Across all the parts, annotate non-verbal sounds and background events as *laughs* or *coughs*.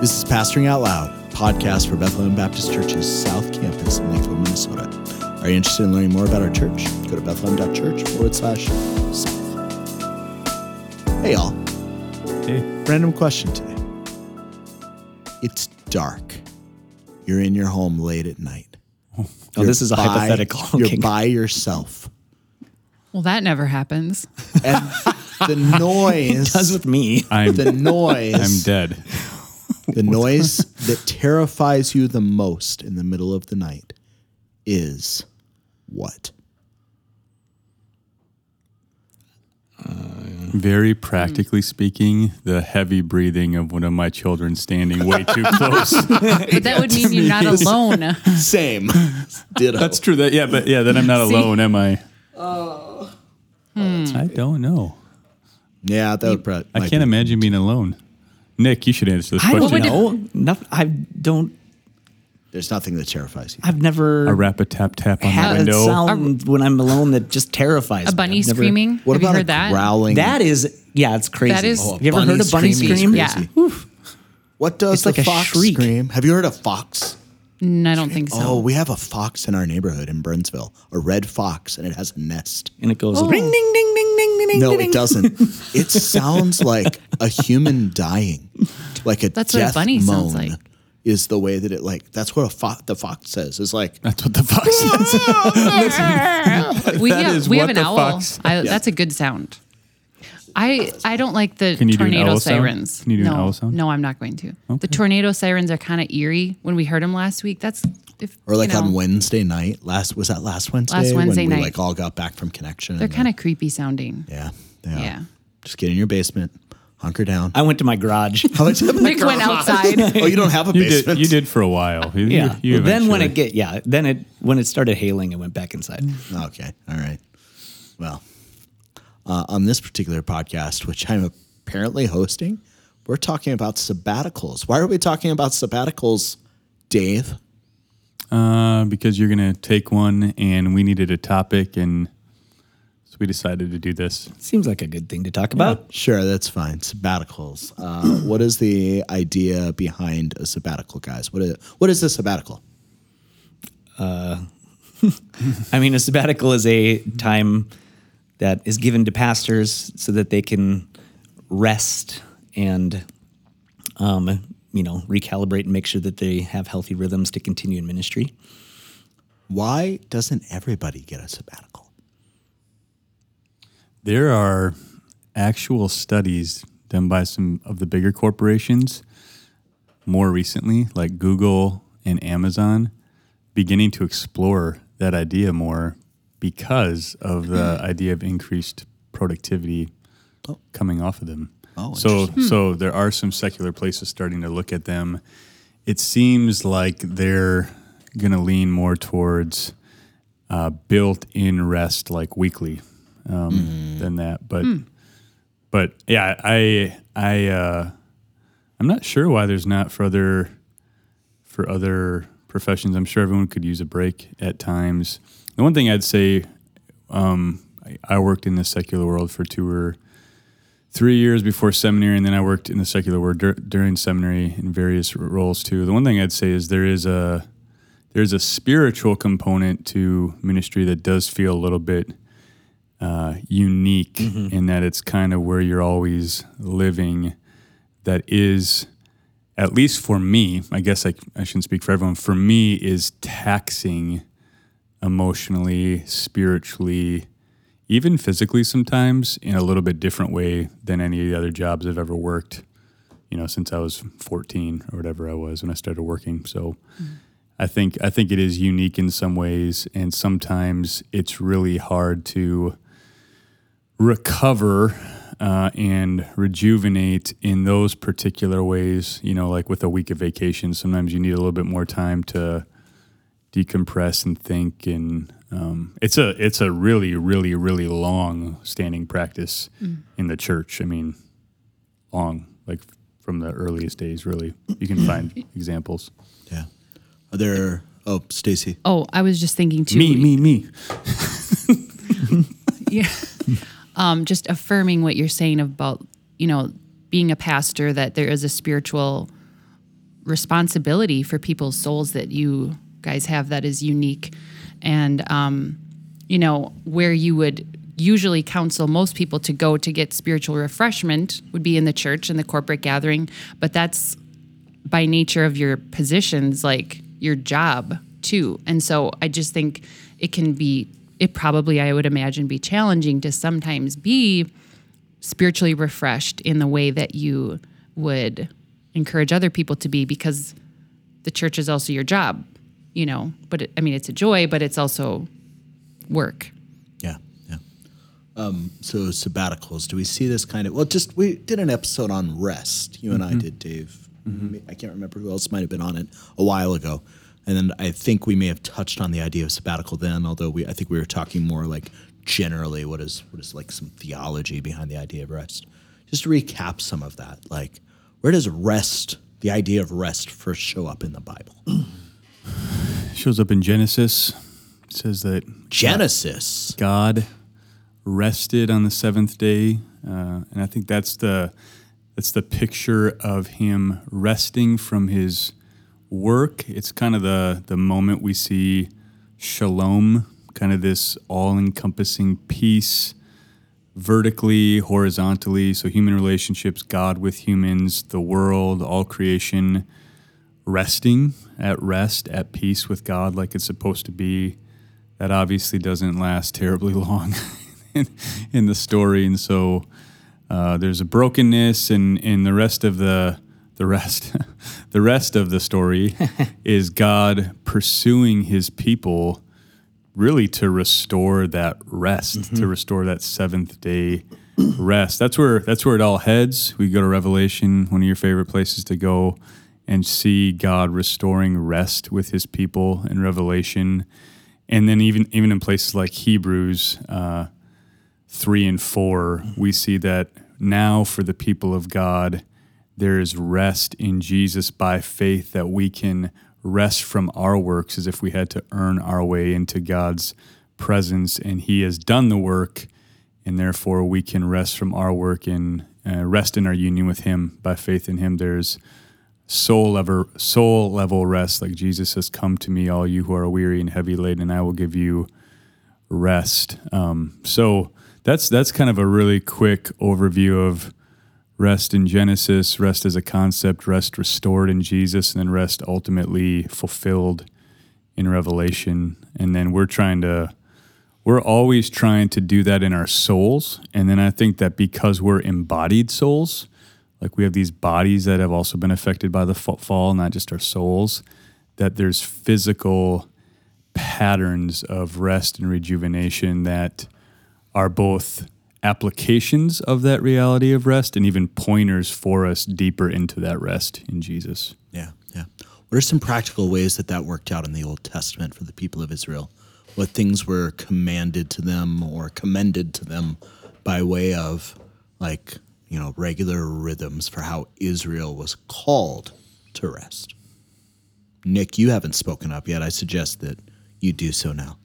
This is Pastoring Out Loud, podcast for Bethlehem Baptist Church's South Campus in Lakeville, Minnesota. Are you interested in learning more about our church? Go to bethlehem.church forward slash south. Hey, y'all. Hey. Random question today. It's dark. You're in your home late at night. Oh, this is a by- hypothetical. You're by yourself. Well, that never happens. And the *laughs* noise, does with me. I'm the noise, I'm dead. The noise that terrifies you the most in the middle of the night is what? Very practically speaking, the heavy breathing of one of my children standing way too close. *laughs* But that would *laughs* mean you're not alone. *laughs* Same. Ditto. That's true. That yeah, but yeah, then I'm not See? alone, am I? Oh. I don't know. yeah, that would probably. I can't imagine being alone. Nick, you should answer this I question. don't know. No, I don't. There's nothing that terrifies you. I've never A rap a tap tap on the had a window. sound when I'm alone that just terrifies me. A bunny I've never- screaming. What Have about you a heard that? growling? That is, yeah, it's crazy. That is- Oh, a Have you ever bunny heard a bunny screaming is scream? crazy. Yeah. What does It's the like a fox shriek. scream? Have you heard a fox? Mm, I don't think so. Oh, we have a fox in our neighborhood in Burnsville, a red fox, and it has a nest. And it goes Oh. ring, ding, ding, ding, ding, ding, No, ding. it doesn't. *laughs* It sounds like a human dying, like a That's what a death bunny moan. sounds like. Is the way that it like that's what a fo- the fox says. Is like That's what the fox says. *laughs* *laughs* we that have we have an owl. fox- I, That's a good sound. I I don't like the Can you do an tornado owl sound? sirens. Can you do no, an owl sound? No, I'm not going to. The tornado sirens are kind of eerie. When we heard them last week, that's if or like you know, on Wednesday night. Last was that last Wednesday? Wednesday when we like all got back from connection. They're kind of creepy sounding. yeah, they are. Yeah. Just get in your basement, hunker down. I went to my garage. *laughs* Nick went outside. *laughs* oh, you don't have a You basement. did. You did for a while. You- yeah. you Well, then when it get yeah, then it when it started hailing, it went back inside. Okay. All right. Well, uh, on this particular podcast, which I'm apparently hosting, we're talking about sabbaticals. Why are we talking about sabbaticals, Dave? Uh, because you're gonna take one, and we needed a topic, and so we decided to do this. Seems like a good thing to talk about. Sure, that's fine. Sabbaticals. Uh, *clears throat* what is the idea behind a sabbatical, guys? What is what is a sabbatical? Uh *laughs* I mean, a sabbatical is a time that is given to pastors so that they can rest and, um, you know, recalibrate and make sure that they have healthy rhythms to continue in ministry. Why doesn't everybody get a sabbatical? There are actual studies done by some of the bigger corporations more recently, like Google and Amazon, beginning to explore that idea more because of the mm. idea of increased productivity oh. coming off of them. Oh, so so there are some secular places starting to look at them. It seems like they're going to lean more towards uh, built-in rest, like weekly, um, than that. But but yeah, I I uh, I'm not sure why there's not for other for other professions. I'm sure everyone could use a break at times. The one thing I'd say, um, I, I worked in the secular world for two or three years before seminary, and then I worked in the secular world dur- during seminary in various roles too. The one thing I'd say is there is a there's a spiritual component to ministry that does feel a little bit uh, unique in that it's kind of where you're always living. That is, at least for me, I guess I, I shouldn't speak for everyone. For me, is taxing emotionally, spiritually, even physically sometimes in a little bit different way than any of the other jobs I've ever worked, you know, since I was 14 or whatever I was when I started working. So I think I think it is unique in some ways and sometimes it's really hard to recover uh, and rejuvenate in those particular ways, you know, like with a week of vacation, sometimes you need a little bit more time to decompress and think and um, it's a it's a really really really long standing practice in the church i mean long like from the earliest days really you can find *clears throat* examples Yeah. Are there? Oh, Stacy. Oh, I was just thinking too. me me me *laughs* Yeah. um, just affirming what you're saying about, you know, being a pastor, that there is a spiritual responsibility for people's souls that you guys have that is unique. And, um, you know, where you would usually counsel most people to go to get spiritual refreshment would be in the church and the corporate gathering. But that's by nature of your positions, like your job too. And so I just think it can be, it probably, I would imagine, be challenging to sometimes be spiritually refreshed in the way that you would encourage other people to be because the church is also your job, you know. But it, I mean, it's a joy, but it's also work. Yeah, yeah. Um, so sabbaticals, do we see this kind of? Well, just we did an episode on rest. You and I did, Dave. I can't remember who else might have been on it a while ago, and then I think we may have touched on the idea of sabbatical then. Although we, I think we were talking more like generally what is what is like some theology behind the idea of rest. Just to recap some of that, like where does rest, the idea of rest, first show up in the Bible? *clears throat* shows up in Genesis. It says that Genesis. God rested on the seventh day, uh, and I think that's the that's the picture of him resting from his work. It's kind of the the moment we see shalom, kind of this all-encompassing peace, vertically, horizontally. So human relationships, God with humans, the world, all creation, resting at rest, at peace with God, like it's supposed to be. That obviously doesn't last terribly *laughs* long in, in the story, and so uh, there's a brokenness, and and the rest of the the rest *laughs* the rest of the story *laughs* is God pursuing His people, really to restore that rest, to restore that seventh day rest. That's where that's where it all heads. We go to Revelation, one of your favorite places to go, and see God restoring rest with His people in Revelation, and then even even in places like Hebrews. Uh, three and four, we see that now for the people of God, there is rest in Jesus by faith that we can rest from our works as if we had to earn our way into God's presence. And He has done the work, and therefore we can rest from our work and uh, rest in our union with Him by faith in Him. There's soul level, soul level rest, like Jesus says, Come to me, all you who are weary and heavy laden, and I will give you rest. Um, so that's that's kind of a really quick overview of rest in Genesis, rest as a concept, rest restored in Jesus, and then rest ultimately fulfilled in Revelation. And then we're trying to we're always trying to do that in our souls. And then I think that because we're embodied souls, like we have these bodies that have also been affected by the fa- fall, not just our souls, that there's physical patterns of rest and rejuvenation that are both applications of that reality of rest and even pointers for us deeper into that rest in Jesus. Yeah, yeah. What are some practical ways that that worked out in the Old Testament for the people of Israel? What things were commanded to them or commended to them by way of, like, you know, regular rhythms for how Israel was called to rest? Nick, you haven't spoken up yet. I suggest that you do so now.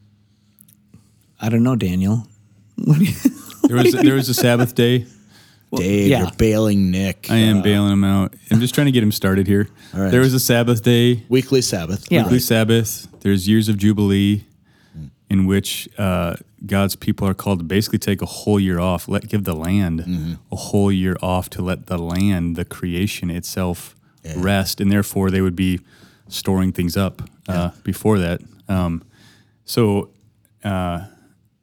I don't know, Daniel. *laughs* There was there was a Sabbath day. Dave, yeah. you're bailing Nick. I am uh, bailing him out. I'm just trying to get him started here. All right. There was a Sabbath day, Weekly Sabbath. Yeah. weekly Sabbath. There's years of Jubilee, in which uh, God's people are called to basically take a whole year off. Let give the land a whole year off to let the land, the creation itself, rest, and therefore they would be storing things up uh, before that. Um, so, uh,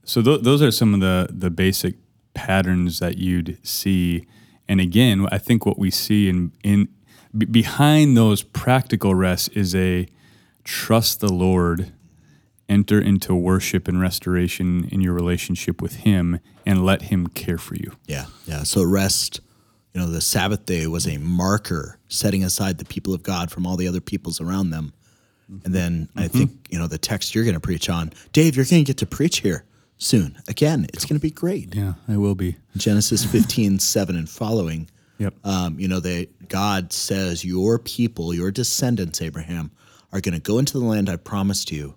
so th- those are some of the the basic patterns that you'd see. And again, I think what we see in in b- behind those practical rests is a trust the Lord, enter into worship and restoration in your relationship with Him, and let Him care for you. Yeah, yeah. So rest, you know, the Sabbath day was a marker setting aside the people of God from all the other peoples around them. And then I think, you know, the text you're going to preach on, Dave, you're going to get to preach here soon. Again, it's going to be great. Yeah, I will be. Genesis *laughs* 15, 7 and following. Yep. Um, you know, they, God says, Your people, your descendants, Abraham, are going to go into the land I promised you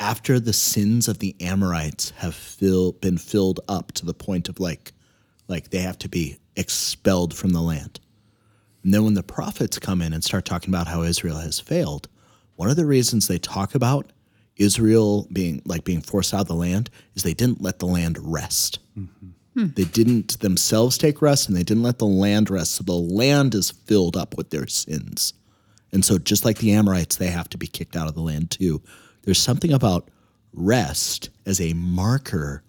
after the sins of the Amorites have fill, been filled up to the point of like, like they have to be expelled from the land. And then when the prophets come in and start talking about how Israel has failed, one of the reasons they talk about Israel being like being forced out of the land is they didn't let the land rest. Mm-hmm. They didn't themselves take rest and they didn't let the land rest. So the land is filled up with their sins. And so, just like the Amorites, they have to be kicked out of the land too. There's something about rest as a marker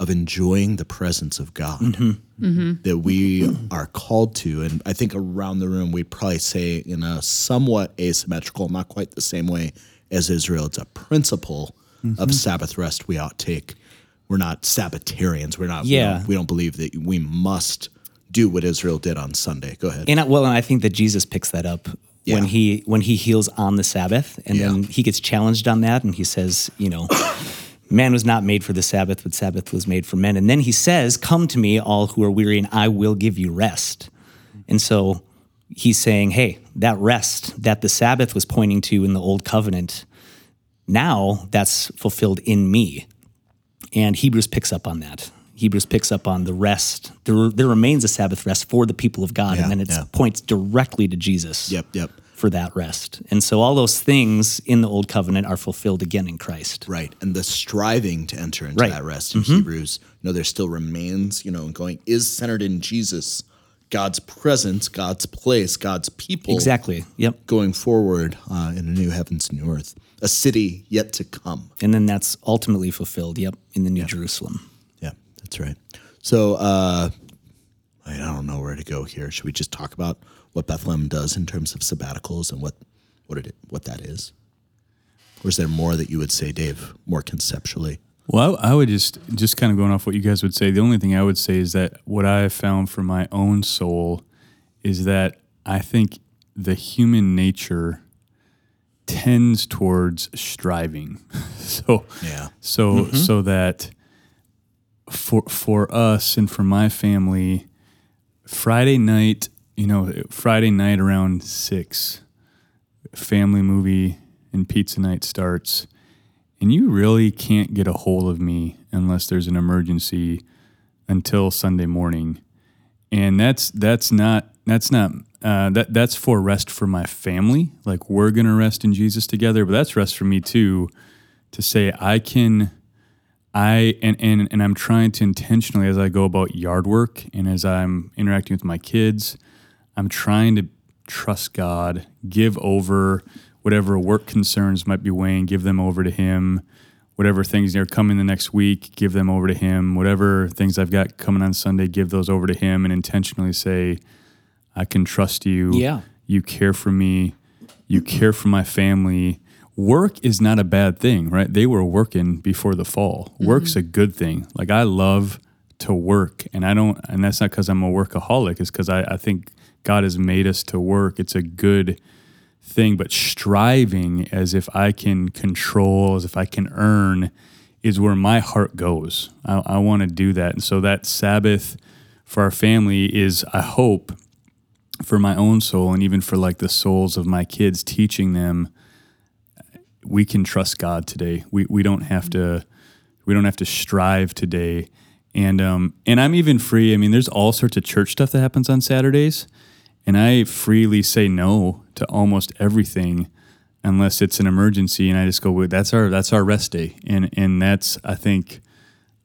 of enjoying the presence of God mm-hmm. Mm-hmm. that we are called to. And I think around the room, we'd probably say in a somewhat asymmetrical, not quite the same way as Israel, it's a principle of mm-hmm. Sabbath rest we ought to take. We're not Sabbatarians. We're not, we Yeah. don't- we don't believe that we must do what Israel did on Sunday. Go ahead. And I, well, and I think that Jesus picks that up when he when he heals on the Sabbath, and then he gets challenged on that, and he says, you know, man was not made for the Sabbath, but Sabbath was made for men. And then he says, "Come to me, all who are weary, and I will give you rest." And so he's saying, hey, that rest that the Sabbath was pointing to in the old covenant, now that's fulfilled in me. And Hebrews picks up on that. Hebrews picks up on the rest. There, there remains a Sabbath rest for the people of God, Yeah, and then it yeah. points directly to Jesus Yep, yep. for that rest. And so all those things in the old covenant are fulfilled again in Christ. Right. And the striving to enter into Right. Mm-hmm. that rest in Hebrews, you know, there still remains, you know, going is centered in Jesus, God's presence, God's place, God's people. Exactly. Yep. Going forward uh, in a new heavens and new earth, a city yet to come. And then that's ultimately fulfilled, yep, in the New Jerusalem. That's right. So uh, I don't know where to go here. Should we just talk about what Bethlehem does in terms of sabbaticals and what what it what that is? Or is there more that you would say, Dave, more conceptually? Well, I, I would just just kind of going off what you guys would say. The only thing I would say is that what I have found for my own soul is that I think the human nature tends towards striving. *laughs* so Yeah. so so that for for us and for my family, Friday night, you know, Friday night around six, family movie and pizza night starts, and you really can't get a hold of me unless there's an emergency until Sunday morning, and that's that's not that's not uh, that that's for rest for my family. Like we're gonna rest in Jesus together, but that's rest for me too. To say I can I and, and and I'm trying to intentionally as I go about yard work and as I'm interacting with my kids, I'm trying to trust God, give over whatever work concerns might be weighing, give them over to Him. Whatever things are coming the next week, give them over to Him. Whatever things I've got coming on Sunday, give those over to Him and intentionally say, I can trust you. Yeah. You care for me. You care for my family. Work is not a bad thing, right? They were working before the fall. Mm-hmm. Work's a good thing. Like I love to work, and I don't, and that's not because I'm a workaholic. It's because I, I think God has made us to work. It's a good thing, but striving as if I can control, as if I can earn, is where my heart goes. I, I want to do that, and so that Sabbath for our family is, I hope, for my own soul and even for like the souls of my kids, teaching them we can trust God today. We we don't have to we don't have to strive today. And um and I'm even free. I mean, there's all sorts of church stuff that happens on Saturdays, and I freely say no to almost everything unless it's an emergency and I just go, well, that's our that's our rest day. And and that's I think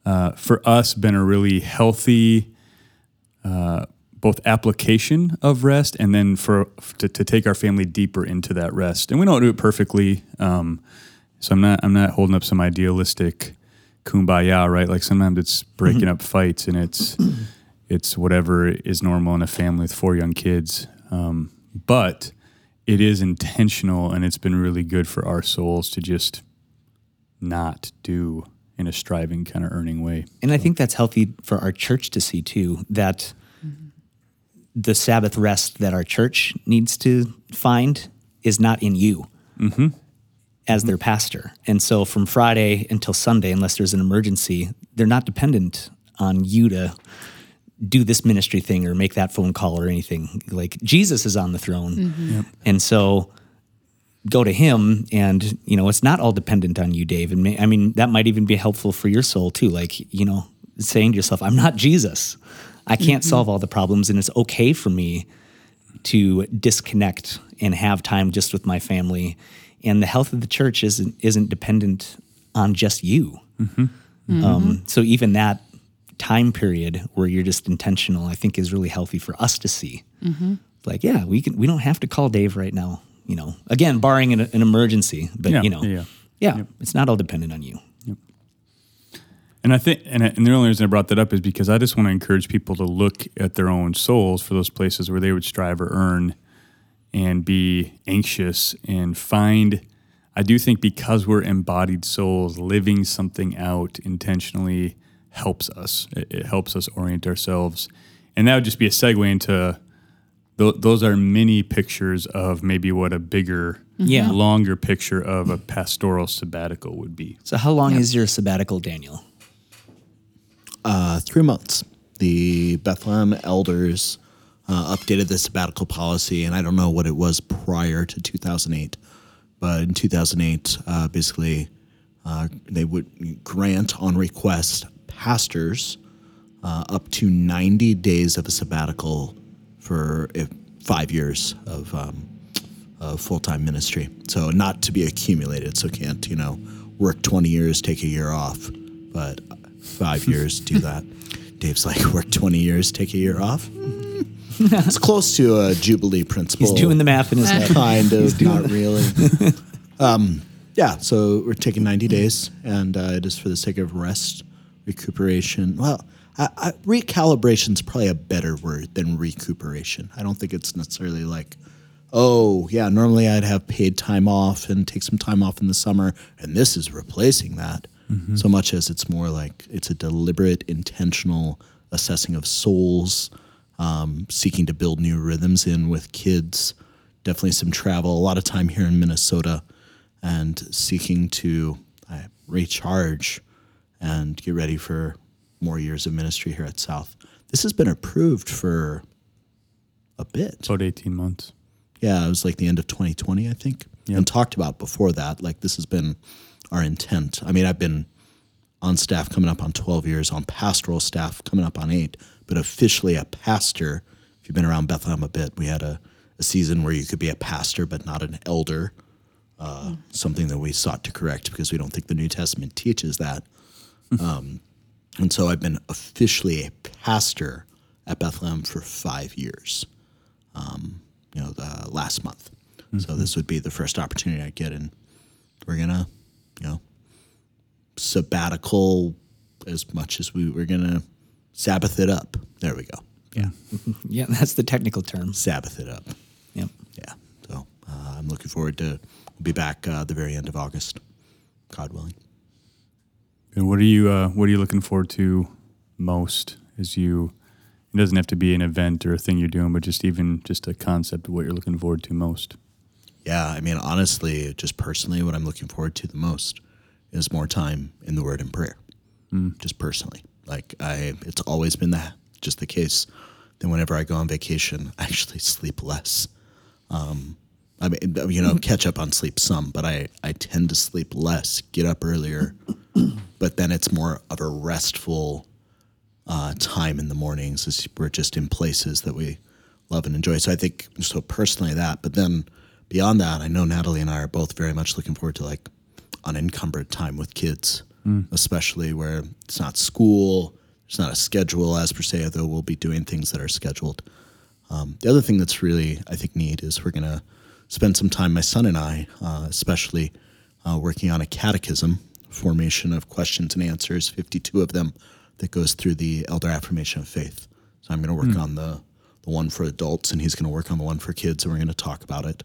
uh, for us been a really healthy uh, both application of rest and then for to, to take our family deeper into that rest. And we don't do it perfectly. Um, so I'm not I'm not holding up some idealistic kumbaya, right? Like sometimes it's breaking up fights and it's it's whatever is normal in a family with four young kids. Um, but it is intentional and it's been really good for our souls to just not do in a striving kind of earning way. And I think that's healthy for our church to see too that the Sabbath rest that our church needs to find is not in you mm-hmm. as their pastor. And so from Friday until Sunday, unless there's an emergency, they're not dependent on you to do this ministry thing or make that phone call or anything. Like Jesus is on the throne. Mm-hmm. And so go to him and you know it's not all dependent on you dave and may, i mean that might even be helpful for your soul too like you know saying to yourself i'm not jesus i can't mm-hmm. solve all the problems and it's okay for me to disconnect and have time just with my family. And the health of the church isn't isn't dependent on just you. Mm-hmm. Um, mm-hmm. so even that time period where you're just intentional, I think is really healthy for us to see. Like, yeah, we can. We don't have to call Dave right now. You know, again, barring an, an emergency, but Yeah, you know, yeah. yeah, it's not all dependent on you. And I think, and, and the only reason I brought that up is because I just want to encourage people to look at their own souls for those places where they would strive or earn and be anxious and find. I do think because we're embodied souls, living something out intentionally helps us. It, it helps us orient ourselves. And that would just be a segue into th- those are mini pictures of maybe what a bigger, mm-hmm. Yeah. longer picture of a pastoral sabbatical would be. So, how long is your sabbatical, Daniel? Uh, three months. The Bethlehem elders uh, updated the sabbatical policy, and I don't know what it was prior to 2008, but in 2008, uh, basically, uh, they would grant on request pastors uh, up to 90 days of a sabbatical for five years of, um, of full time ministry. So, not to be accumulated. So, can't, you know, work 20 years, take a year off, but five years, do *laughs* that. Dave's like, work 20 years, take a year off. *laughs* it's close to a Jubilee principle. He's doing the math in his head. *laughs* kind of, not really. um, yeah, so we're taking 90 days, and uh, it is for the sake of rest, recuperation. Well, I, I, recalibration is probably a better word than recuperation. I don't think it's necessarily like, oh, yeah, normally I'd have paid time off and take some time off in the summer, and this is replacing that. So much as it's more like it's a deliberate, intentional assessing of souls, um, seeking to build new rhythms in with kids. Definitely some travel, a lot of time here in Minnesota, and seeking to uh, recharge and get ready for more years of ministry here at South. This has been approved for a bit. About 18 months. Yeah, it was like the end of 2020, I think, and talked about before that. Like this has been our intent. I mean, I've been on staff coming up on 12 years, on pastoral staff coming up on eight, but officially a pastor. If you've been around Bethlehem a bit, we had a, a season where you could be a pastor but not an elder. Uh, something that we sought to correct because we don't think the New Testament teaches that. Um, and so I've been officially a pastor at Bethlehem for five years you know, the last month. So this would be the first opportunity I get, and we're gonna, you know, sabbatical as much as we we're gonna Sabbath it up. There we go. Yeah, *laughs* Yeah, that's the technical term. Sabbath it up. Yep. Yeah. So uh, I'm looking forward to. We'll be back uh, the very end of August, God willing. And what are you uh, what are you looking forward to most as you it doesn't have to be an event or a thing you're doing, but just even just a concept of what you're looking forward to most. Yeah, I mean, honestly, just personally, what I'm looking forward to the most is more time in the Word and prayer. Just personally, like I, it's always been that just the case. Then whenever I go on vacation, *laughs* I actually sleep less. Um, I mean, you know, catch up on sleep some, but I, I tend to sleep less, get up earlier, *coughs* but then it's more of a restful uh, time in the mornings. As we're just in places that we love and enjoy. So I think so personally that, but then beyond that, I know Natalie and I are both very much looking forward to like unencumbered time with kids, especially where it's not school, there's not a schedule as per se, although we'll be doing things that are scheduled. Um, the other thing that's really I think neat is we're gonna spend some time, my son and I, uh, especially, uh, working on a catechism formation of questions and answers, 52 of them, that goes through the elder affirmation of faith. So I'm going to work on the the one for adults, and he's going to work on the one for kids, and we're going to talk about it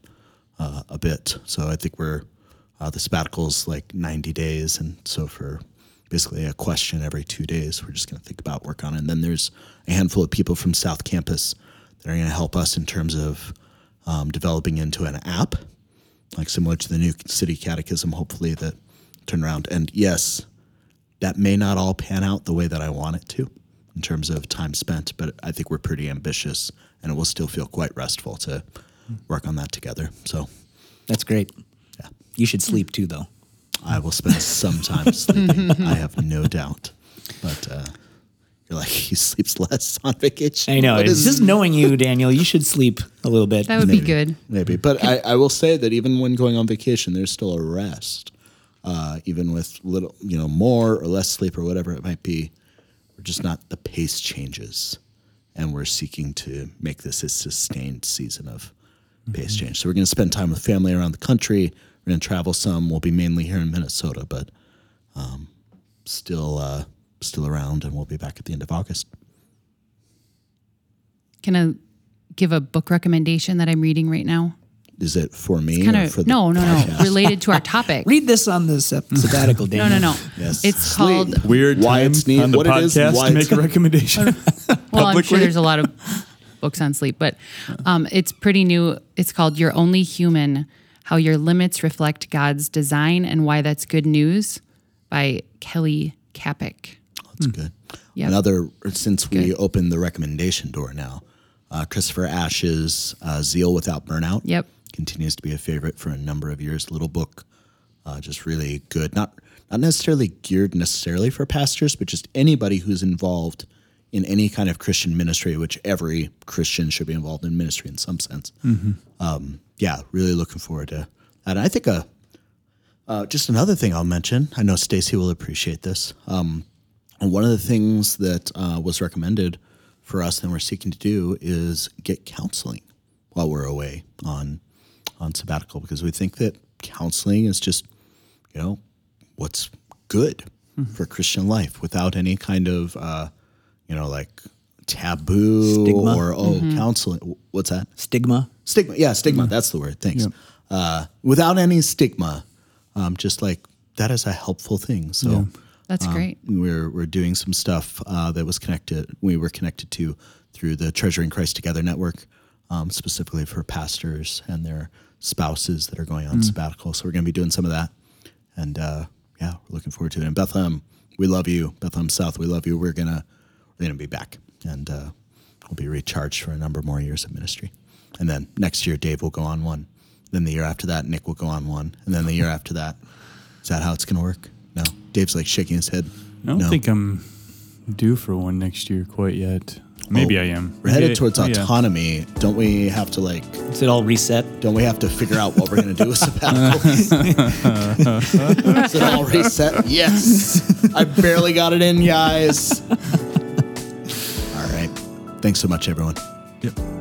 uh, a bit. So I think we're uh, the sabbatical's like 90 days, and so for basically a question every two days, we're just going to think about work on it. And then there's a handful of people from South Campus that are going to help us in terms of um, developing into an app, like similar to the new city catechism. Hopefully that turn around. And yes, that may not all pan out the way that I want it to in terms of time spent, but I think we're pretty ambitious and it will still feel quite restful to work on that together. So That's great. Yeah. You should sleep too, though. I will spend some time sleeping. I have no doubt. But uh, you're like *laughs* he sleeps less on vacation. I know. What It's is- just knowing you, Daniel. You should sleep a little bit. That would be good. maybe, but I, I will say that even when going on vacation, there's still a rest. Uh, even with little, you know, more or less sleep or whatever it might be, we're just not the pace changes, and we're seeking to make this a sustained season of pace change. So we're going to spend time with family around the country. We're going to travel some. We'll be mainly here in Minnesota, but um, still, uh, still around, and we'll be back at the end of August. Can I give a book recommendation that I'm reading right now? Is it for me Kind or for of the no, no, no, related to our topic. *laughs* Read this on the sab- *laughs* sabbatical, No, no, no. Yes. It's Sleep. called. Weird Why time it's neat- on the what it is why to make a recommendation. *laughs* Well, I'm sure there's a lot of books on sleep, but um, it's pretty new. It's called "You're Only Human: How Your Limits Reflect God's Design and Why That's Good News" by Kelly Kapic. That's good. Yep. Another, since we Good. opened the recommendation door now, uh, Christopher Ash's uh, Zeal Without Burnout Yep. continues to be a favorite for a number of years. Little book, uh, just really good. Not not necessarily geared necessarily for pastors, but just anybody who's involved in any kind of Christian ministry, which every Christian should be involved in ministry in some sense. Um, yeah, really looking forward to that. And I think a uh, just another thing I'll mention. I know Stacy will appreciate this. Um, one of the things that uh, was recommended for us and we're seeking to do is get counseling while we're away on on sabbatical because we think that counseling is just you know what's good for Christian life without any kind of uh, you know like taboo Stigma. or oh counseling. What's that? Stigma. Stigma. Yeah, stigma. That's the word. Thanks. Uh, without any stigma, um, just like that is a helpful thing. So That's great. we're we're doing some stuff uh, that was connected. We were connected to through the Treasuring Christ Together network, um, specifically for pastors and their spouses that are going on sabbatical. So we're going to be doing some of that, and uh, yeah, we're looking forward to it. And Bethlehem, we love you. Bethlehem South, we love you. We're gonna we're gonna be back, and uh, we'll be recharged for a number more years of ministry. And then next year, Dave will go on one. Then the year after that, Nick will go on one, and then the year after that. Is that how it's going to work? No. Dave's like shaking his head. I don't no. think I'm due for one next year quite yet. Maybe Oh, I am. We're Maybe headed I- towards oh, yeah. autonomy. Don't we have to like? Is it all reset? Don't we have to figure out what we're going to do *laughs* with *laughs* sabbatical? Is it all reset? Yes. I barely got it in, guys. Thanks so much, everyone. Yep.